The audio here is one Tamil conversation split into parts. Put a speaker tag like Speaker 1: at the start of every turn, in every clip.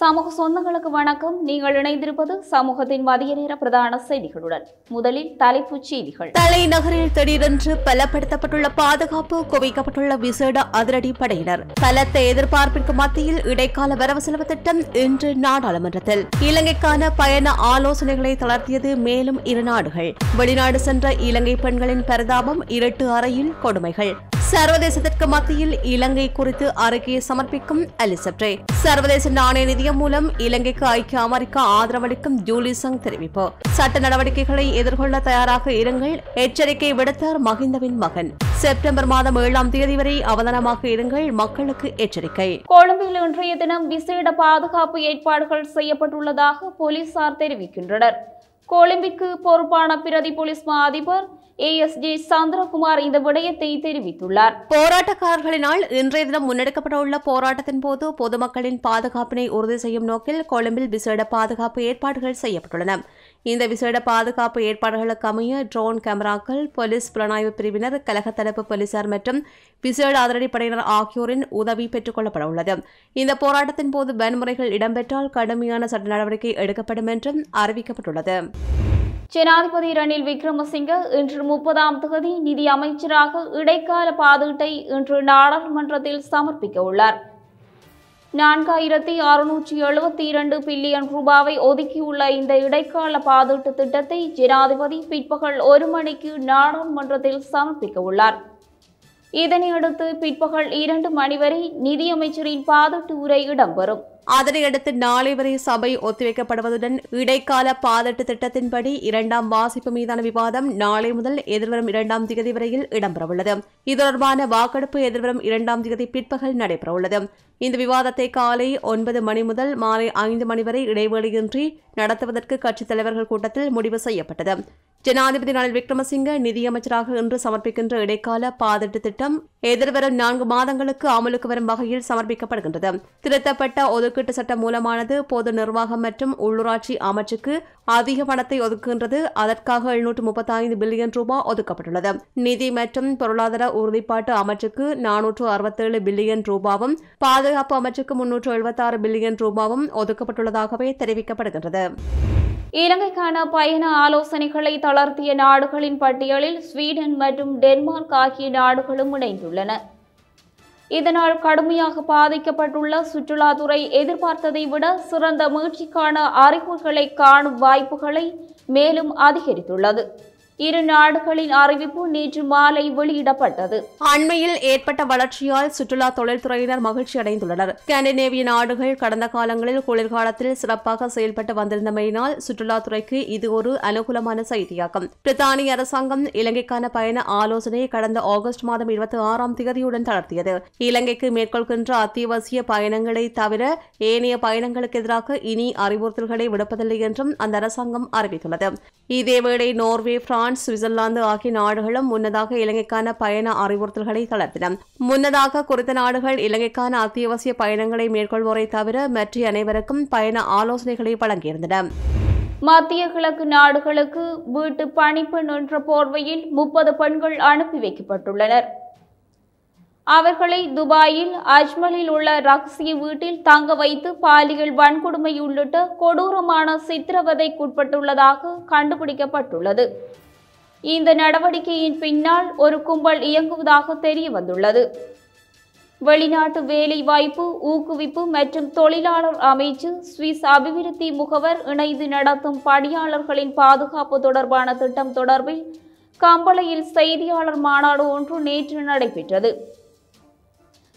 Speaker 1: சமூக சொந்தங்களுக்கு வணக்கம். நீங்கள் இணைந்திருப்பது சமூகத்தின் மதிய நேர பிரதான செய்திகளுடன் முதலில் தலைப்புச் செய்திகள்.
Speaker 2: தலைநகரில் திடீரென்று பலப்படுத்தப்பட்டுள்ள பாதுகாப்பு குவிக்கப்பட்டுள்ள விசேட அதிரடி படையினர். பலத்த எதிர்பார்ப்பிற்கு மத்தியில் இடைக்கால வரவு செலவு திட்டம் இன்று நாடாளுமன்றத்தில். இலங்கைக்கான பயண ஆலோசனைகளை தளர்த்தியது மேலும் இரு நாடுகள். வெளிநாடு சென்ற இலங்கை பெண்களின் பரிதாபம் இரட்டு அறையில் கொடுமைகள். சர்வதேசத்திற்கு மத்தியில் இலங்கை குறித்து அறிக்கையை சமர்ப்பிக்கும் அலிசப்டே சர்வதேச நாணய நிதியம் மூலம் இலங்கைக்கு ஐக்கிய அமெரிக்கா ஆதரவளிக்கும் ஜூலிசங் தெரிவிப்பு. சட்ட நடவடிக்கைகளை எதிர்கொள்ள தயாராக இருங்கள். எச்சரிக்கை விடுத்தார் மகிந்தவின் மகன். செப்டம்பர் மாதம் ஏழாம் தேதி வரை அவதானமாக இருங்கள். மக்களுக்கு எச்சரிக்கை.
Speaker 1: கொழும்பில் இன்றைய தினம் விசேட பாதுகாப்பு ஏற்பாடுகள் செய்யப்பட்டுள்ளதாக போலீசார் தெரிவிக்கின்றனர். கொழும்பிற்கு பொறுப்பான பிரதி போலீஸ் மா அதிபர் ஏஎஸ்ஜி சந்திரகுமார் இந்த விடயத்தை தெரிவித்துள்ளார்.
Speaker 2: போராட்டக்காரர்களினால் இன்றைய தினம் முன்னெடுக்கப்படவுள்ள போராட்டத்தின் போது பொதுமக்களின் பாதுகாப்பினை உறுதி செய்யும் நோக்கில் கொழும்பில் விசேட பாதுகாப்பு ஏற்பாடுகள் செய்யப்பட்டுள்ளன. இந்த விசேட பாதுகாப்பு ஏற்பாடுகளுக்கு அமைய ட்ரோன் கேமராக்கள் போலீஸ் புலனாய்வு பிரிவினர் கலக தடுப்பு போலீசார் மற்றும் விசேட அதிரடிப்படையினர் ஆகியோரின் உதவி பெற்றுக் கொள்ளப்படவுள்ளது இந்த போராட்டத்தின் போது வன்முறைகள் இடம்பெற்றால் கடுமையான சட்ட நடவடிக்கை எடுக்கப்படும் என்றும் அறிவிக்கப்பட்டுள்ளது.
Speaker 1: ஜனாதிபதி ரணில் விக்ரமசிங்க இன்று முப்பதாம் தொகுதி நிதி அமைச்சராக இடைக்கால பாதீட்டை இன்று நாடாளுமன்றத்தில் சமர்ப்பிக்க உள்ளார் நான்காயிரத்தி அறுநூற்றி எழுபத்தி இரண்டு பில்லியன் ரூபாவை ஒதுக்கியுள்ள இந்த இடைக்கால பாதீட்டு திட்டத்தை ஜனாதிபதி பிற்பகல் ஒரு மணிக்கு நாடாளுமன்றத்தில் சமர்ப்பிக்க உள்ளார் இதனையடுத்து பிற்பகல் இரண்டு மணி வரை நிதியமைச்சரின் பாதீட்டு உரை இடம்பெறும்.
Speaker 2: அதனையடுத்து நாளை வரை சபை ஒத்திவைக்கப்படுவதுடன் இடைக்கால பாதட்டு திட்டத்தின்படி இரண்டாம் வாசிப்பு மீதான விவாதம் நாளை முதல் எதிர்வரும் இரண்டாம் திகதி வரையில் இடம்பெறவுள்ளது. இது தொடர்பான வாக்கெடுப்பு எதிர்வரும் இரண்டாம் திகதி பிற்பகல் நடைபெறவுள்ளது. இந்த விவாதத்தை காலை ஒன்பது மணி முதல் மாலை ஐந்து மணி வரை இடைவெளியின்றி நடத்துவதற்கு கட்சித் தலைவர்கள் கூட்டத்தில் முடிவு செய்யப்பட்டது. ஜனாதிபதி ரணில் விக்ரமசிங்க நிதியமைச்சராக இன்று சமர்ப்பிக்கின்ற இடைக்கால பாதட்டு திட்டம் எதிர்வரும் நான்கு மாதங்களுக்கு அமலுக்கு வரும் வகையில் சமர்ப்பிக்கப்படுகின்றது. திருத்தப்பட்ட ஒதுக்கீட்டு சட்டம் மூலமானது பொது நிர்வாகம் மற்றும் உள்ளூராட்சி அமைச்சுக்கு அதிக பணத்தை ஒதுக்குகின்றது. அதற்காக எழுநூற்று முப்பத்தி ஐந்து பில்லியன் ரூபாய் ஒதுக்கப்பட்டுள்ளது. நிதி மற்றும் பொருளாதார உறுதிப்பாட்டு அமைச்சுக்கு நானூற்று அறுபத்தேழு பில்லியன் ரூபாவும் பாதுகாப்பு அமைச்சுக்கு முன்னூற்று எழுபத்தாறு பில்லியன் ரூபாவும் ஒதுக்கப்பட்டுள்ளதாகவே தெரிவிக்கப்படுகின்றது.
Speaker 1: இலங்கைக்கான பயண ஆலோசனைகளை தளர்த்திய நாடுகளின் பட்டியலில் ஸ்வீடன் மற்றும் டென்மார்க் ஆகிய நாடுகளும் இணைந்துள்ளன. இதனால் கடுமையாக பாதிக்கப்பட்டுள்ள சுற்றுலாத்துறை எதிர்பார்த்ததை விட சிறந்த மீட்சிக்கான அறிகுறிகளை காணும் வாய்ப்புகளை மேலும் அதிகரித்துள்ளது. இரு நாடுகளின் அறிவிப்பு நேற்று மாலை வெளியிடப்பட்டது.
Speaker 2: அண்மையில் ஏற்பட்ட வளர்ச்சியால் சுற்றுலா தொழில்துறையினர் மகிழ்ச்சி அடைந்துள்ளனர். ஸ்காண்டினேவிய நாடுகள் கடந்த காலங்களில் குளிர்காலத்தில் சிறப்பாக செயல்பட்டு வந்திருந்தமையினால் சுற்றுலாத்துறைக்கு இது ஒரு அனுகூலமான செய்தியாகும். பிரித்தானிய அரசாங்கம் இலங்கைக்கான பயண ஆலோசனையை கடந்த ஆகஸ்ட் மாதம் இருபத்தி ஆறாம் தேதியுடன் தளர்த்தியது. இலங்கைக்கு மேற்கொள்கின்ற அத்தியாவசிய பயணங்களை தவிர ஏனைய பயணங்களுக்கு எதிராக இனி அறிவுறுத்தல்களை விடுப்பதில்லை என்றும் அந்த அரசாங்கம் அறிவித்துள்ளது. இதேவேளை நோர்வே பிரான்ஸ் சுவிட்சர்லாந்து ஆகிய நாடுகளும் முன்னதாக இலங்கைக்கான பயண அறிவுறுத்தல்களை தளர்த்தின. முன்னதாக குறித்த நாடுகள் இலங்கைக்கான அத்தியாவசிய பயணங்களை மேற்கொள்வோரை தவிர மற்ற அனைவருக்கும் பயண ஆலோசனைகளை வழங்கியிருந்தன.
Speaker 1: மத்திய கிழக்கு நாடுகளுக்கு வீட்டு பணிப்பெண் என்ற போர்வையில் முப்பது பெண்கள் அனுப்பி வைக்கப்பட்டுள்ளனர். அவர்களை துபாயில் அஜ்மலில் உள்ள ரகசிய வீட்டில் தங்க வைத்து பாலியல் வன்கொடுமை உள்ளிட்ட கொடூரமான சித்திரவதைக்குட்பட்டுள்ளதாக கண்டுபிடிக்கப்பட்டுள்ளது. இந்த நடவடிக்கையின் பின்னால் ஒரு கும்பல் இயங்குவதாக தெரிய வந்துள்ளது வெளிநாட்டு வேலைவாய்ப்பு ஊக்குவிப்பு மற்றும் தொழிலாளர் அமைச்சு சுவிஸ் அபிவிருத்தி முகவர் இணைந்து நடத்தும் பணியாளர்களின் பாதுகாப்பு தொடர்பான திட்டம் தொடர்பில் கம்பளையில் செய்தியாளர் மாநாடு ஒன்று நேற்று நடைபெற்றது.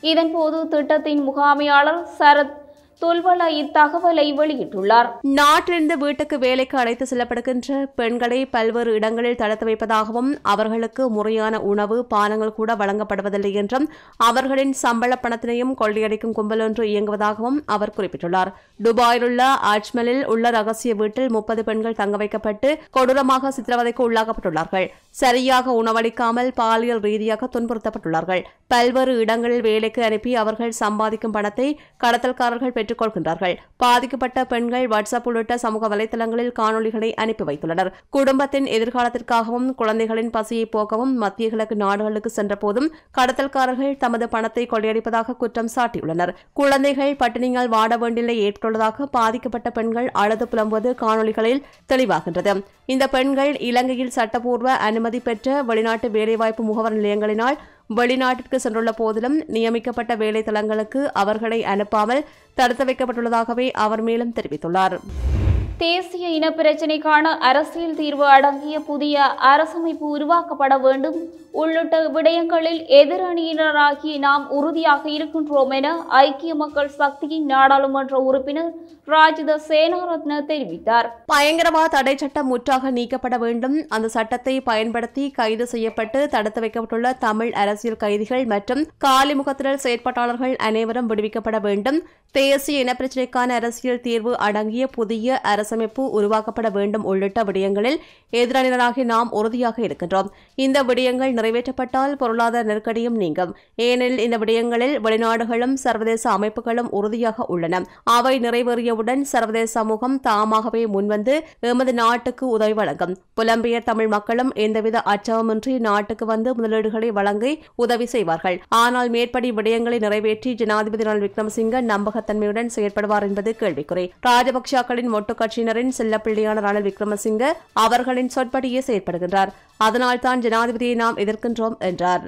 Speaker 1: இதன்போது திட்டத்தின் முகாமையாளர் சரத் துல்வல இத்தகவலை வெளியிட்டுள்ளார்.
Speaker 2: நாட்டிலிருந்து வீட்டுக்கு வேலைக்கு அழைத்து செல்லப்படுகின்ற பெண்களை பல்வேறு இடங்களில் தடுத்து வைப்பதாகவும் அவர்களுக்கு முறையான உணவு பானங்கள் கூட வழங்கப்படுவதில்லை என்றும் அவர்களின் சம்பள பணத்தினையும் கொள்ளையடிக்கும் கும்பல் ஒன்று இயங்குவதாகவும் அவர் குறிப்பிட்டுள்ளார். துபாயில் உள்ள அஜ்மலில் உள்ள ரகசிய வீட்டில் முப்பது பெண்கள் தங்க வைக்கப்பட்டு கொடூரமாக சித்திரவதைக்கு உள்ளாக்கப்பட்டுள்ளார்கள். சரியாக உணவளிக்காமல் பாலியல் ரீதியாக துன்புறுத்தப்பட்டுள்ளார்கள். பல்வேறு இடங்களில் வேலைக்கு அனுப்பி அவர்கள் சம்பாதிக்கும் பணத்தை கடத்தல்காரர்கள் பெற்று பெற்றுக்கொள்கின்றார்கள் பாதிக்கப்பட்ட பெண்கள் வாட்ஸ்அப் உள்ளிட்ட சமூக வலைதளங்களில் காணொலிகளை அனுப்பி வைத்துள்ளனர். குடும்பத்தின் எதிர்காலத்திற்காகவும் குழந்தைகளின் பசியை போக்கவும் மத்திய கிழக்கு நாடுகளுக்கு சென்றபோதும் கடத்தல்காரர்கள் தமது பணத்தை கொள்ளையடிப்பதாக குற்றம் சாட்டியுள்ளனர். குழந்தைகள் பட்டினியால் வாட வேண்டிய ஏற்பட்டுள்ளதாக பாதிக்கப்பட்ட பெண்கள் அழுது புலம்புவது காணொலிகளில் தெளிவாகின்றது. இந்த பெண்கள் இலங்கையில் சட்டப்பூர்வ அனுமதி பெற்ற வெளிநாட்டு வேலைவாய்ப்பு முகவர் நிலையங்களினால் வெளிநாட்டிற்கு சென்றுள்ள போதிலும் நியமிக்கப்பட்ட வேலைத்தளங்களுக்கு அவர்களை அனுப்பாமல் தடுத்து வைக்கப்பட்டுள்ளதாகவே அவர் மேலும் தெரிவித்துள்ளார்.
Speaker 1: தேசிய இனப்பிரச்சினைக்கான அரசியல் தீர்வு அடங்கிய புதிய அரசமைப்பு உருவாக்கப்பட வேண்டும் உள்ளிட்ட விடயங்களில் எதிரணியினராகிய நாம் உறுதியாக இருக்கின்றோம் என ஐக்கிய மக்கள் சக்தியின் நாடாளுமன்ற உறுப்பினர் ராஜித சேனாரத்ன தெரிவித்தார்.
Speaker 2: பயங்கரவாத தடை சட்டம் முற்றாக நீக்கப்பட வேண்டும். அந்த சட்டத்தை பயன்படுத்தி கைது செய்யப்பட்டு தடுத்து வைக்கப்பட்டுள்ள தமிழ் அரசியல் கைதிகள் மற்றும் காலிமுகத்திரல் செயற்பாட்டாளர்கள் அனைவரும் விடுவிக்கப்பட வேண்டும். தேசிய இனப்பிரச்சினைக்கான அரசியல் தீர்வு அடங்கிய புதிய அரசமைப்பு உருவாக்கப்பட வேண்டும் உள்ளிட்ட விடயங்களில் எதிரணியராகி நாம் உறுதியாக இருக்கின்றோம். இந்த விடயங்கள் நிறைவேற்றப்பட்டால் பொருளாதார நெருக்கடியும் நீங்கும். ஏனெனில் இந்த விடயங்களில் வெளிநாடுகளும் சர்வதேச அமைப்புகளும் உறுதியாக உள்ளன. அவை நிறைவேறியவுடன் சர்வதேச சமூகம் தாமாகவே முன்வந்து எமது நாட்டுக்கு உதவி வழங்கும். புலம்பெயர் தமிழ் மக்களும் எந்தவித அச்சமின்றி நாட்டுக்கு வந்து முதலீடுகளை வழங்கி உதவி செய்வார்கள். ஆனால் மேற்படி விடயங்களை நிறைவேற்றி ஜனாதிபதி ரணில் விக்ரமசிங்க நம்பகத்தன்மையுடன் செயற்படுவார் என்பது கேள்விக்குறி. ராஜபக்சாக்களின் ஒட்டு கட்சியினரின் செல்லப்பிள்ளையான ரணில் விக்ரமசிங்க அவர்களின் சொற்படியே செயற்படுகின்றார். அதனால்தான் ஜனாதிபதியை நாம் எதிர்க்கின்றோம் என்றார்.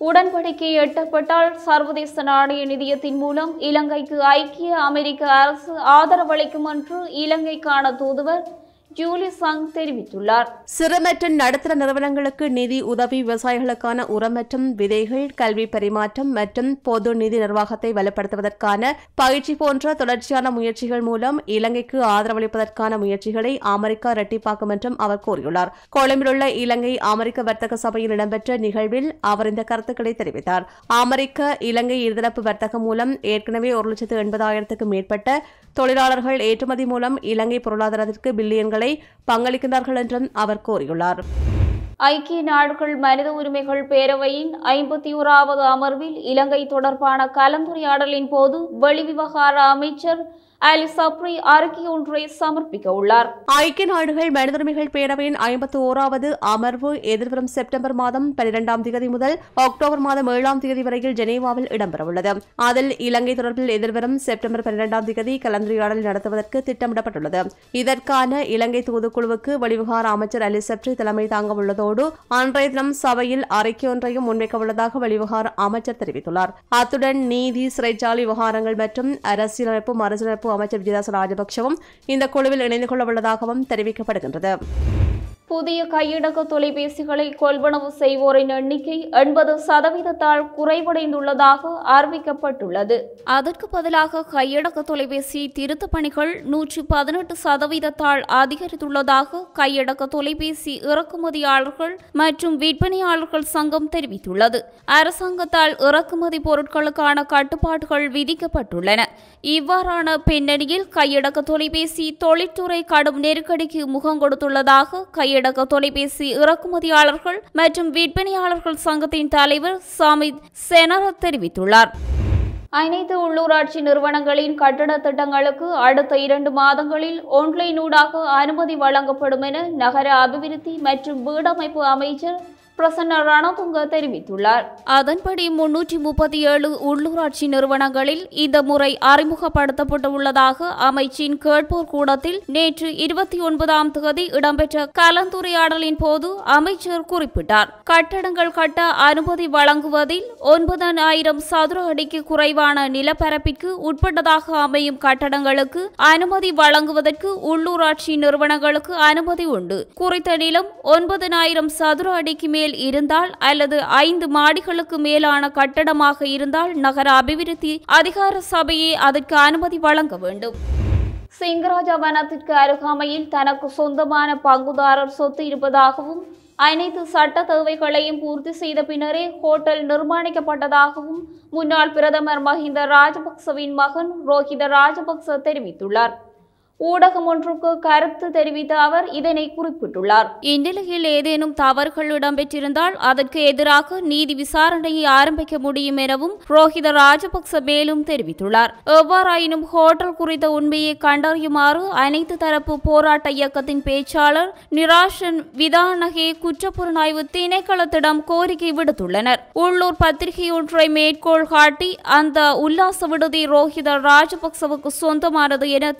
Speaker 1: உடன்படிக்கை எட்டப்பட்டால் சர்வதேச நாணய நிதியத்தின் மூலம் இலங்கைக்கு ஐக்கிய அமெரிக்க அரசு ஆதரவளிக்கும் என்று இலங்கைக்கான தூதுவர் ஜூலி சங் தெரிவித்துள்ளார்.
Speaker 2: சிறு மற்றும் நடுத்தர நிறுவனங்களுக்கு நிதி உதவி விவசாயிகளுக்கான உரம் மற்றும் விதைகள் கல்வி பரிமாற்றம் மற்றும் பொது நிதி நிர்வாகத்தை வலுப்படுத்துவதற்கான பயிற்சி போன்ற தொடர்ச்சியான முயற்சிகள் மூலம் இலங்கைக்கு ஆதரவளிப்பதற்கான முயற்சிகளை அமெரிக்கா இரட்டிப்பாக்கும் என்றும் அவர் கூறியுள்ளார். கொழும்பிலுள்ள இலங்கை அமெரிக்க வர்த்தக சபையில் இடம்பெற்ற நிகழ்வில் அவர் இந்த கருத்துக்களை தெரிவித்தார். அமெரிக்க இலங்கை இருதரப்பு வர்த்தகம் மூலம் ஏற்கனவே ஒரு லட்சத்து எண்பதாயிரத்துக்கும் மேற்பட்ட தொழிலாளர்கள் ஏற்றுமதி மூலம் இலங்கை பொருளாதாரத்திற்கு பில்லியன்களை பங்களிக்கின்றார்கள் என்றும் அவர் கூறியுள்ளார்.
Speaker 1: ஐக்கிய நாடுகள் மனித உரிமைகள் பேரவையின் ஐம்பத்தி ஓராவது அமர்வில் இலங்கை தொடர்பான கலந்துரையாடலின் போது வெளிவிவகார அமைச்சர் அலி சப்ரி அறிக்கை ஒன்றை சமர்ப்பிக்க உள்ளார்
Speaker 2: ஐக்கிய நாடுகள் மனித உரிமைகள் பேரவையின் ஐம்பத்தி ஓராவது அமர்வு எதிர்வரும் செப்டம்பர் மாதம் பனிரெண்டாம் தேதி முதல் அக்டோபர் மாதம் ஏழாம் தேதி வரையில் ஜெனீவாவில் இடம்பெறவுள்ளது. அதில் இலங்கை தொடர்பில் எதிர்வரும் செப்டம்பர் பன்னிரெண்டாம் தேதி கலந்துரையாடல் நடத்துவதற்கு திட்டமிடப்பட்டுள்ளது. இதற்கான இலங்கை தூதுக்குழுவுக்கு வெளிவிவகார அமைச்சர் அலி சப்ரி தலைமை தாங்க உள்ளதோடு அன்றைய தினம் சபையில் அறிக்கை ஒன்றையும் முன்வைக்க உள்ளதாக வெளிவிவகார அமைச்சர் தெரிவித்துள்ளார். அத்துடன் நீதி சிறைச்சாலை விவகாரங்கள் மற்றும் அரசியலமைப்பு மறுசீரமைப்பு அமைச்சர் விஜயதாச ராஜபக்சவும் இந்த குழுவில் இணைந்து கொள்ள உள்ளதாகவும் தெரிவிக்கப்படுகின்றது.
Speaker 1: புதிய கையடக்க தொலைபேசிகளை கொள்வனவு செய்வோரின் எண்ணிக்கை எண்பது சதவீதத்தால் குறைவடைந்துள்ளதாக அறிவிக்கப்பட்டுள்ளது. அதற்கு பதிலாக கையடக்க தொலைபேசி திருத்த பணிகள் நூற்றி பதினெட்டு சதவீதத்தால் அதிகரித்துள்ளதாக கையடக்க தொலைபேசி இறக்குமதியாளர்கள் மற்றும் விற்பனையாளர்கள் சங்கம் தெரிவித்துள்ளது. அரசாங்கத்தால் இறக்குமதி பொருட்களுக்கான கட்டுப்பாடுகள் விதிக்கப்பட்டுள்ளன. இவ்வாறான பின்னணியில் கையடக்க தொலைபேசி தொழிற்துறை கடும் நெருக்கடிக்கு முகம் கொடுத்துள்ளதாக கையடக்க தொலைபேசி இறக்குமதியாளர்கள் மற்றும் விற்பனையாளர்கள் சங்கத்தின் தலைவர் சாமித் செனரத் தெரிவித்துள்ளார். அனைத்து உள்ளூராட்சி நிறுவனங்களின் கட்டட திட்டங்களுக்கு அடுத்த இரண்டு மாதங்களில் ஒன்லைனூடாக அனுமதி வழங்கப்படும் என நகர அபிவிருத்தி மற்றும் வீடமைப்பு அமைச்சர் பிரசன்ன ரணதுங்க தெரிவித்துள்ளார். அதன்படி முன்னூற்றி முப்பத்தி ஏழு உள்ளூராட்சி நிறுவனங்களில் இந்த முறை அறிமுகப்படுத்தப்பட்டுள்ளதாக அமைச்சின் கேட்போர் கூடத்தில் நேற்று இருபத்தி ஒன்பதாம் தேதி இடம்பெற்ற கலந்துரையாடலின் போது அமைச்சர் குறிப்பிட்டார். கட்டடங்கள் கட்ட அனுமதி வழங்குவதில் ஒன்பதனாயிரம் சதுர அடிக்கு குறைவான நிலப்பரப்பிற்கு உட்பட்டதாக அமையும் கட்டடங்களுக்கு அனுமதி வழங்குவதற்கு உள்ளூராட்சி நிறுவனங்களுக்கு அனுமதி உண்டு. குறித்த நிலம் ஒன்பதனாயிரம் சதுர அடிக்கு மேல் மேல் இருந்தால் அல்லது ஐந்து மாடிகளுக்கு மேலான கட்டடமாக இருந்தால் நகர அபிவிருத்தி அதிகார சபையே அதற்கு அனுமதி வழங்க வேண்டும். சிங்கராஜா வனத்திற்கு அருகாமையில் தனக்கு சொந்தமான பங்குதாரர் சொத்து இருப்பதாகவும் அனைத்து சட்ட தேவைகளையும் பூர்த்தி செய்த பின்னரே ஹோட்டல் நிர்மாணிக்கப்பட்டதாகவும் முன்னாள் பிரதமர் மஹிந்த ராஜபக்சவின் மகன் ரோஹித ராஜபக்ச தெரிவித்துள்ளார். ஊடகம் ஒன்றுக்கு கருத்து தெரிவித்த அவர் இதனை குறிப்பிட்டுள்ளார். இந்நிலையில் ஏதேனும் தவறுகள் இடம்பெற்றிருந்தால் அதற்கு எதிராக நீதி விசாரணையை ஆரம்பிக்க முடியும் எனவும் ரோஹித ராஜபக்ச மேலும் தெரிவித்துள்ளார். எவ்வாறாயினும் ஹோட்டல் குறித்த உண்மையை கண்டறியுமாறு அனைத்து தரப்பு போராட்ட இயக்கத்தின் பேச்சாளர் நிராஷன் விதானகே குற்றப்புலனாய்வு திணைக்களத்திடம் கோரிக்கை விடுத்துள்ளனர். உள்ளூர் பத்திரிகை ஒன்றை மேற்கோள் காட்டி அந்த உல்லாச விடுதி ரோஹித ராஜபக்சவுக்கு சொந்தமானது என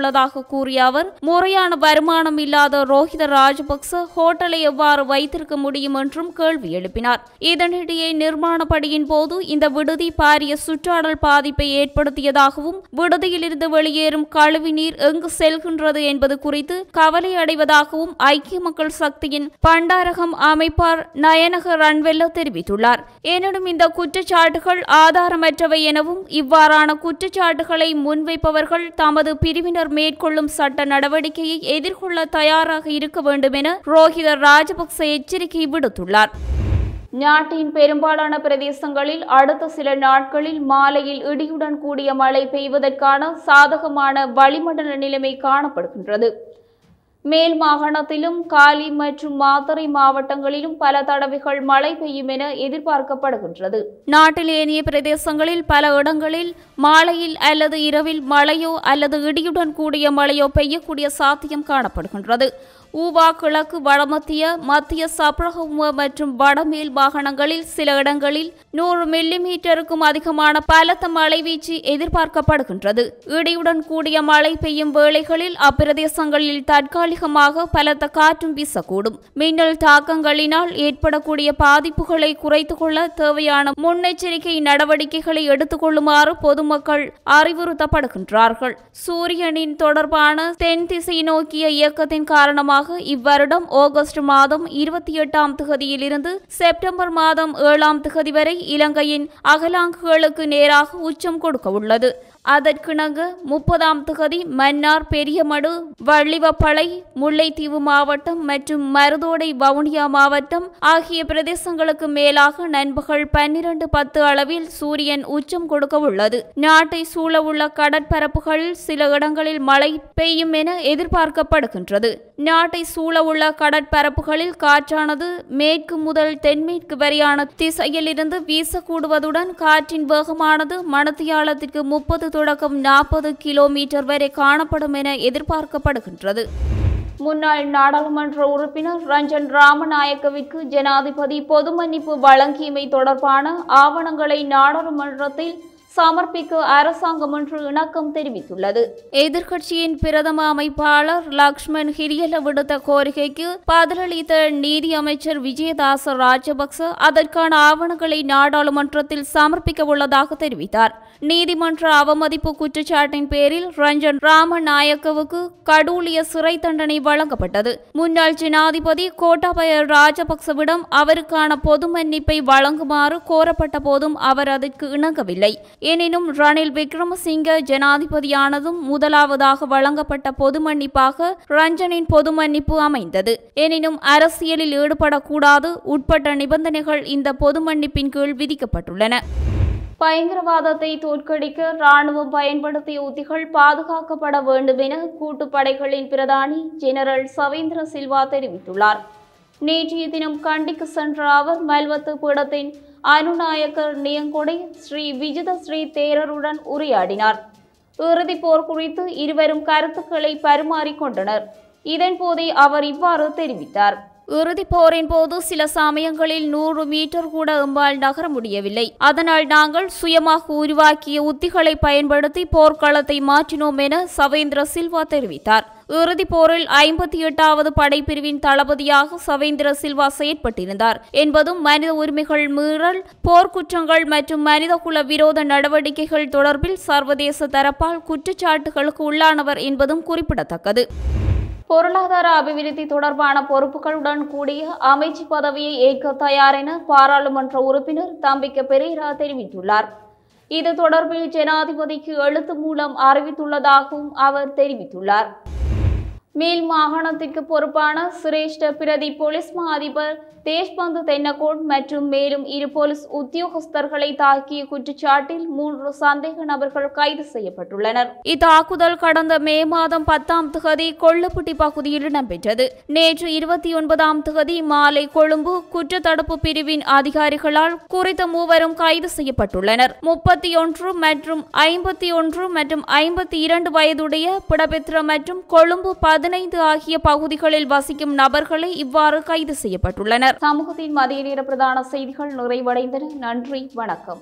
Speaker 1: உள்ளதாக கூறிய அவர் முறையான வருமானம் இல்லாத ரோஹித ராஜபக்ச ஹோட்டலை எவ்வாறு வைத்திருக்க முடியும் என்றும் கேள்வி எழுப்பினார். இதனிடையே நிர்மாண பணியின் போது இந்த விடுதி பாரிய சுற்றாடல் பாதிப்பை ஏற்படுத்தியதாகவும் விடுதியிலிருந்து வெளியேறும் கழிவுநீர் எங்கு செல்கின்றது என்பது குறித்து கவலை அடைவதாகவும் ஐக்கிய மக்கள் சக்தியின் பண்டாரகம் அமைப்பார் நயனக ரன்வெல்ல தெரிவித்துள்ளார். எனினும் இந்த குற்றச்சாட்டுகள் ஆதாரமற்றவை எனவும் இவ்வாறான குற்றச்சாட்டுகளை முன்வைப்பவர்கள் தமது பிரிவினர் மேற்கொள்ளும் சட்ட நடவடிக்கையை எதிர்கொள்ள தயாராக இருக்க வேண்டும் என ரோஹித ராஜபக்ச எச்சரிக்கை விடுத்துள்ளார். நாட்டின் பெரும்பாலான பிரதேசங்களில் அடுத்த சில நாட்களில் மாலையில் இடியுடன் கூடிய மழை பெய்வதற்கான சாதகமான வளிமண்டல நிலைமை காணப்படுகின்றது. மேல் மாகாணத்திலும் காலி மற்றும் மாத்தறை மாவட்டங்களிலும் பல தடவைகள் மழை பெய்யும் என எதிர்பார்க்கப்படுகின்றது. நாட்டில் ஏனைய பிரதேசங்களில் பல இடங்களில் மாலையில் அல்லது இரவில் மழையோ அல்லது இடியுடன் கூடிய மழையோ பெய்யக்கூடிய சாத்தியம் காணப்படுகின்றது. ஊவா கிழக்கு வடமத்திய மத்திய சப்ரகமுவ மற்றும் வடமேல் மாகாணங்களில் சில இடங்களில் நூறு மில்லி மீட்டருக்கும் அதிகமான பலத்த மழை வீச்சு எதிர்பார்க்கப்படுகின்றது. இடியுடன் கூடிய மழை பெய்யும் வேளைகளில் அப்பிரதேசங்களில் தற்காலிகமாக பலத்த காற்றும் வீசக்கூடும். மின்னல் தாக்கங்களினால் ஏற்படக்கூடிய பாதிப்புகளை குறைத்துக் கொள்ள தேவையான முன்னெச்சரிக்கை நடவடிக்கைகளை எடுத்துக்கொள்ளுமாறு பொதுமக்கள் அறிவுறுத்தப்படுகின்றார்கள். சூரியனின் தொடர்பான தென் திசை நோக்கிய இயக்கத்தின் காரணமாக இவ்வருடம் ஆகஸ்ட் மாதம் இருபத்தி எட்டாம் திகதியிலிருந்து செப்டம்பர் மாதம் ஏழாம் திகதி வரை இலங்கையின் அகலாங்குகளுக்கு நேராக உச்சம் கொடுக்க உள்ளது அதற்கிணங்க முப்பதாம் தொகுதி மன்னார் பெரியமடு வள்ளிவப்பளை முல்லைத்தீவு மாவட்டம் மற்றும் மருதோடை வவுனியா மாவட்டம் ஆகிய பிரதேசங்களுக்கு மேலாக நண்பகல் பன்னிரண்டு பத்து அளவில் சூரியன் உச்சம் கொடுக்க உள்ளது. நாட்டை சூழவுள்ள கடற்பரப்புகளில் சில இடங்களில் மழை பெய்யும் என எதிர்பார்க்கப்படுகின்றது. நாட்டை சூழவுள்ள கடற்பரப்புகளில் காற்றானது மேற்கு முதல் தென்மேற்கு வரையான திசையிலிருந்து வீசக்கூடுவதுடன் காற்றின் வேகமானது மணத்தியாலத்திற்கு முப்பது தொடக்கம் நாற்பது கிலோமீட்டர் வரை காணப்படும் என எதிர்பார்க்கப்படுகின்றது. முன்னாள் நாடாளுமன்ற உறுப்பினர் ரஞ்சன் ராமநாயக்கவிற்கு ஜனாதிபதி பொது மன்னிப்பு வழங்கியமை தொடர்பான ஆவணங்களை நாடாளுமன்றத்தில் சமர்ப்பிக்க அரசாங்கம் ஒன்று இணக்கம் தெரிவித்துள்ளது. எதிர்க்கட்சியின் பிரதம அமைப்பாளர் லக்ஷ்மண் ஹிரியல விடுத்த கோரிக்கைக்கு பதிலளித்த நீதி அமைச்சர் விஜயதாச ராஜபக்ச அதற்கான ஆவணங்களை நாடாளுமன்றத்தில் சமர்ப்பிக்க உள்ளதாக தெரிவித்தார். நீதிமன்ற அவமதிப்பு குற்றச்சாட்டின் பேரில் ரஞ்சன் ராமநாயக்கவுக்கு கடூழிய சிறை தண்டனை வழங்கப்பட்டது. முன்னாள் ஜனாதிபதி கோட்டாபய ராஜபக்சவிடம் அவருக்கான பொது மன்னிப்பை வழங்குமாறு கோரப்பட்ட போதும் அவர் அதற்கு இணங்கவில்லை. எனினும் ரணில் விக்ரமசிங்க ஜனாதிபதியானதும் முதலாவதாக வழங்கப்பட்ட பொது மன்னிப்பாக ரஞ்சனின் பொது மன்னிப்பு அமைந்தது. எனினும் அரசியலில் ஈடுபடக்கூடாது உட்பட்ட நிபந்தனைகள் இந்த பொது மன்னிப்பின் கீழ் விதிக்கப்பட்டுள்ளன. பயங்கரவாதத்தை தோற்கடிக்க ராணுவம் பயன்படுத்திய உத்திகள் பாதுகாக்கப்பட வேண்டும் என கூட்டுப்படைகளின் பிரதானி ஜெனரல் சவேந்திர சில்வா தெரிவித்துள்ளார். நேற்றைய தினம் கண்டிக்கு சென்ற அவர் மல்வத்து பீடத்தின் அனுநாயக்கர் நியங்கொடை ஸ்ரீ விஜித ஸ்ரீ தேரருடன் உரையாடினார். இறுதிப் போர் குறித்து இருவரும் கருத்துக்களை பரிமாறிக்கொண்டனர் இதன்போதே அவர் இவ்வாறு தெரிவித்தார். இறுதிப் போரின் போது சில சமயங்களில் நூறு மீட்டர் கூட எம்பால் நகர முடியவில்லை. அதனால் நாங்கள் சுயமாக உருவாக்கிய உத்திகளை பயன்படுத்தி போர்க்களத்தை மாற்றினோம் என சவேந்திர சில்வா தெரிவித்தார். இறுதிப் போரில் ஐம்பத்தி எட்டாவது படைப்பிரிவின் தளபதியாக சவேந்திர சில்வா செயற்பட்டிருந்தார். என்பதும் மனித உரிமைகள் மீறல் போர்க்குற்றங்கள் மற்றும் மனிதகுல விரோத நடவடிக்கைகள் தொடர்பில் சர்வதேச தரப்பால் குற்றச்சாட்டுகளுக்கு உள்ளானவர் என்பதும் குறிப்பிடத்தக்கது. பொருளாதார அபிவிருத்தி தொடர்பான பொறுப்புகளுடன் கூடிய அமைச்சு பதவியை ஏற்க தயார் என பாராளுமன்ற உறுப்பினர் தம்பிக்க பெரேரா தெரிவித்துள்ளார். இது தொடர்பில் ஜனாதிபதிக்கு எழுத்து மூலம் அறிவித்துள்ளதாகவும் அவர் தெரிவித்துள்ளார். மேல் மாகாணத்திற்கு பொறுப்பான சிரேஷ்ட பிரதி போலீஸ் மா அதிபர் தேஷ்பந்து தென்னகோட் மற்றும் மேலும் இரு போலீஸ் உத்தியோகஸ்தர்களை தாக்கிய குற்றச்சாட்டில் மூன்று சந்தேக நபர்கள் கைது செய்யப்பட்டுள்ளனர். இத்தாக்குதல் கடந்த மே மாதம் பத்தாம் திகதி கொள்ளுப்பட்டி பகுதியில் இடம்பெற்றது. நேற்று இருபத்தி ஒன்பதாம் திகதி மாலை கொழும்பு குற்றத்தடுப்பு பிரிவின் அதிகாரிகளால் குறித்த மூவரும் கைது செய்யப்பட்டுள்ளனர். முப்பத்தி ஒன்று மற்றும் ஐம்பத்தி ஒன்று மற்றும் ஐம்பத்தி இரண்டு வயதுடைய புடபெத்ர மற்றும் கொழும்பு பதினைந்து ஆகிய பகுதிகளில் வசிக்கும் நபர்களை இவ்வாறு கைது செய்யப்பட்டுள்ளனர். சமூகத்தின் மதிய நேர பிரதான செய்திகள் நிறைவடைந்தன. நன்றி. வணக்கம்.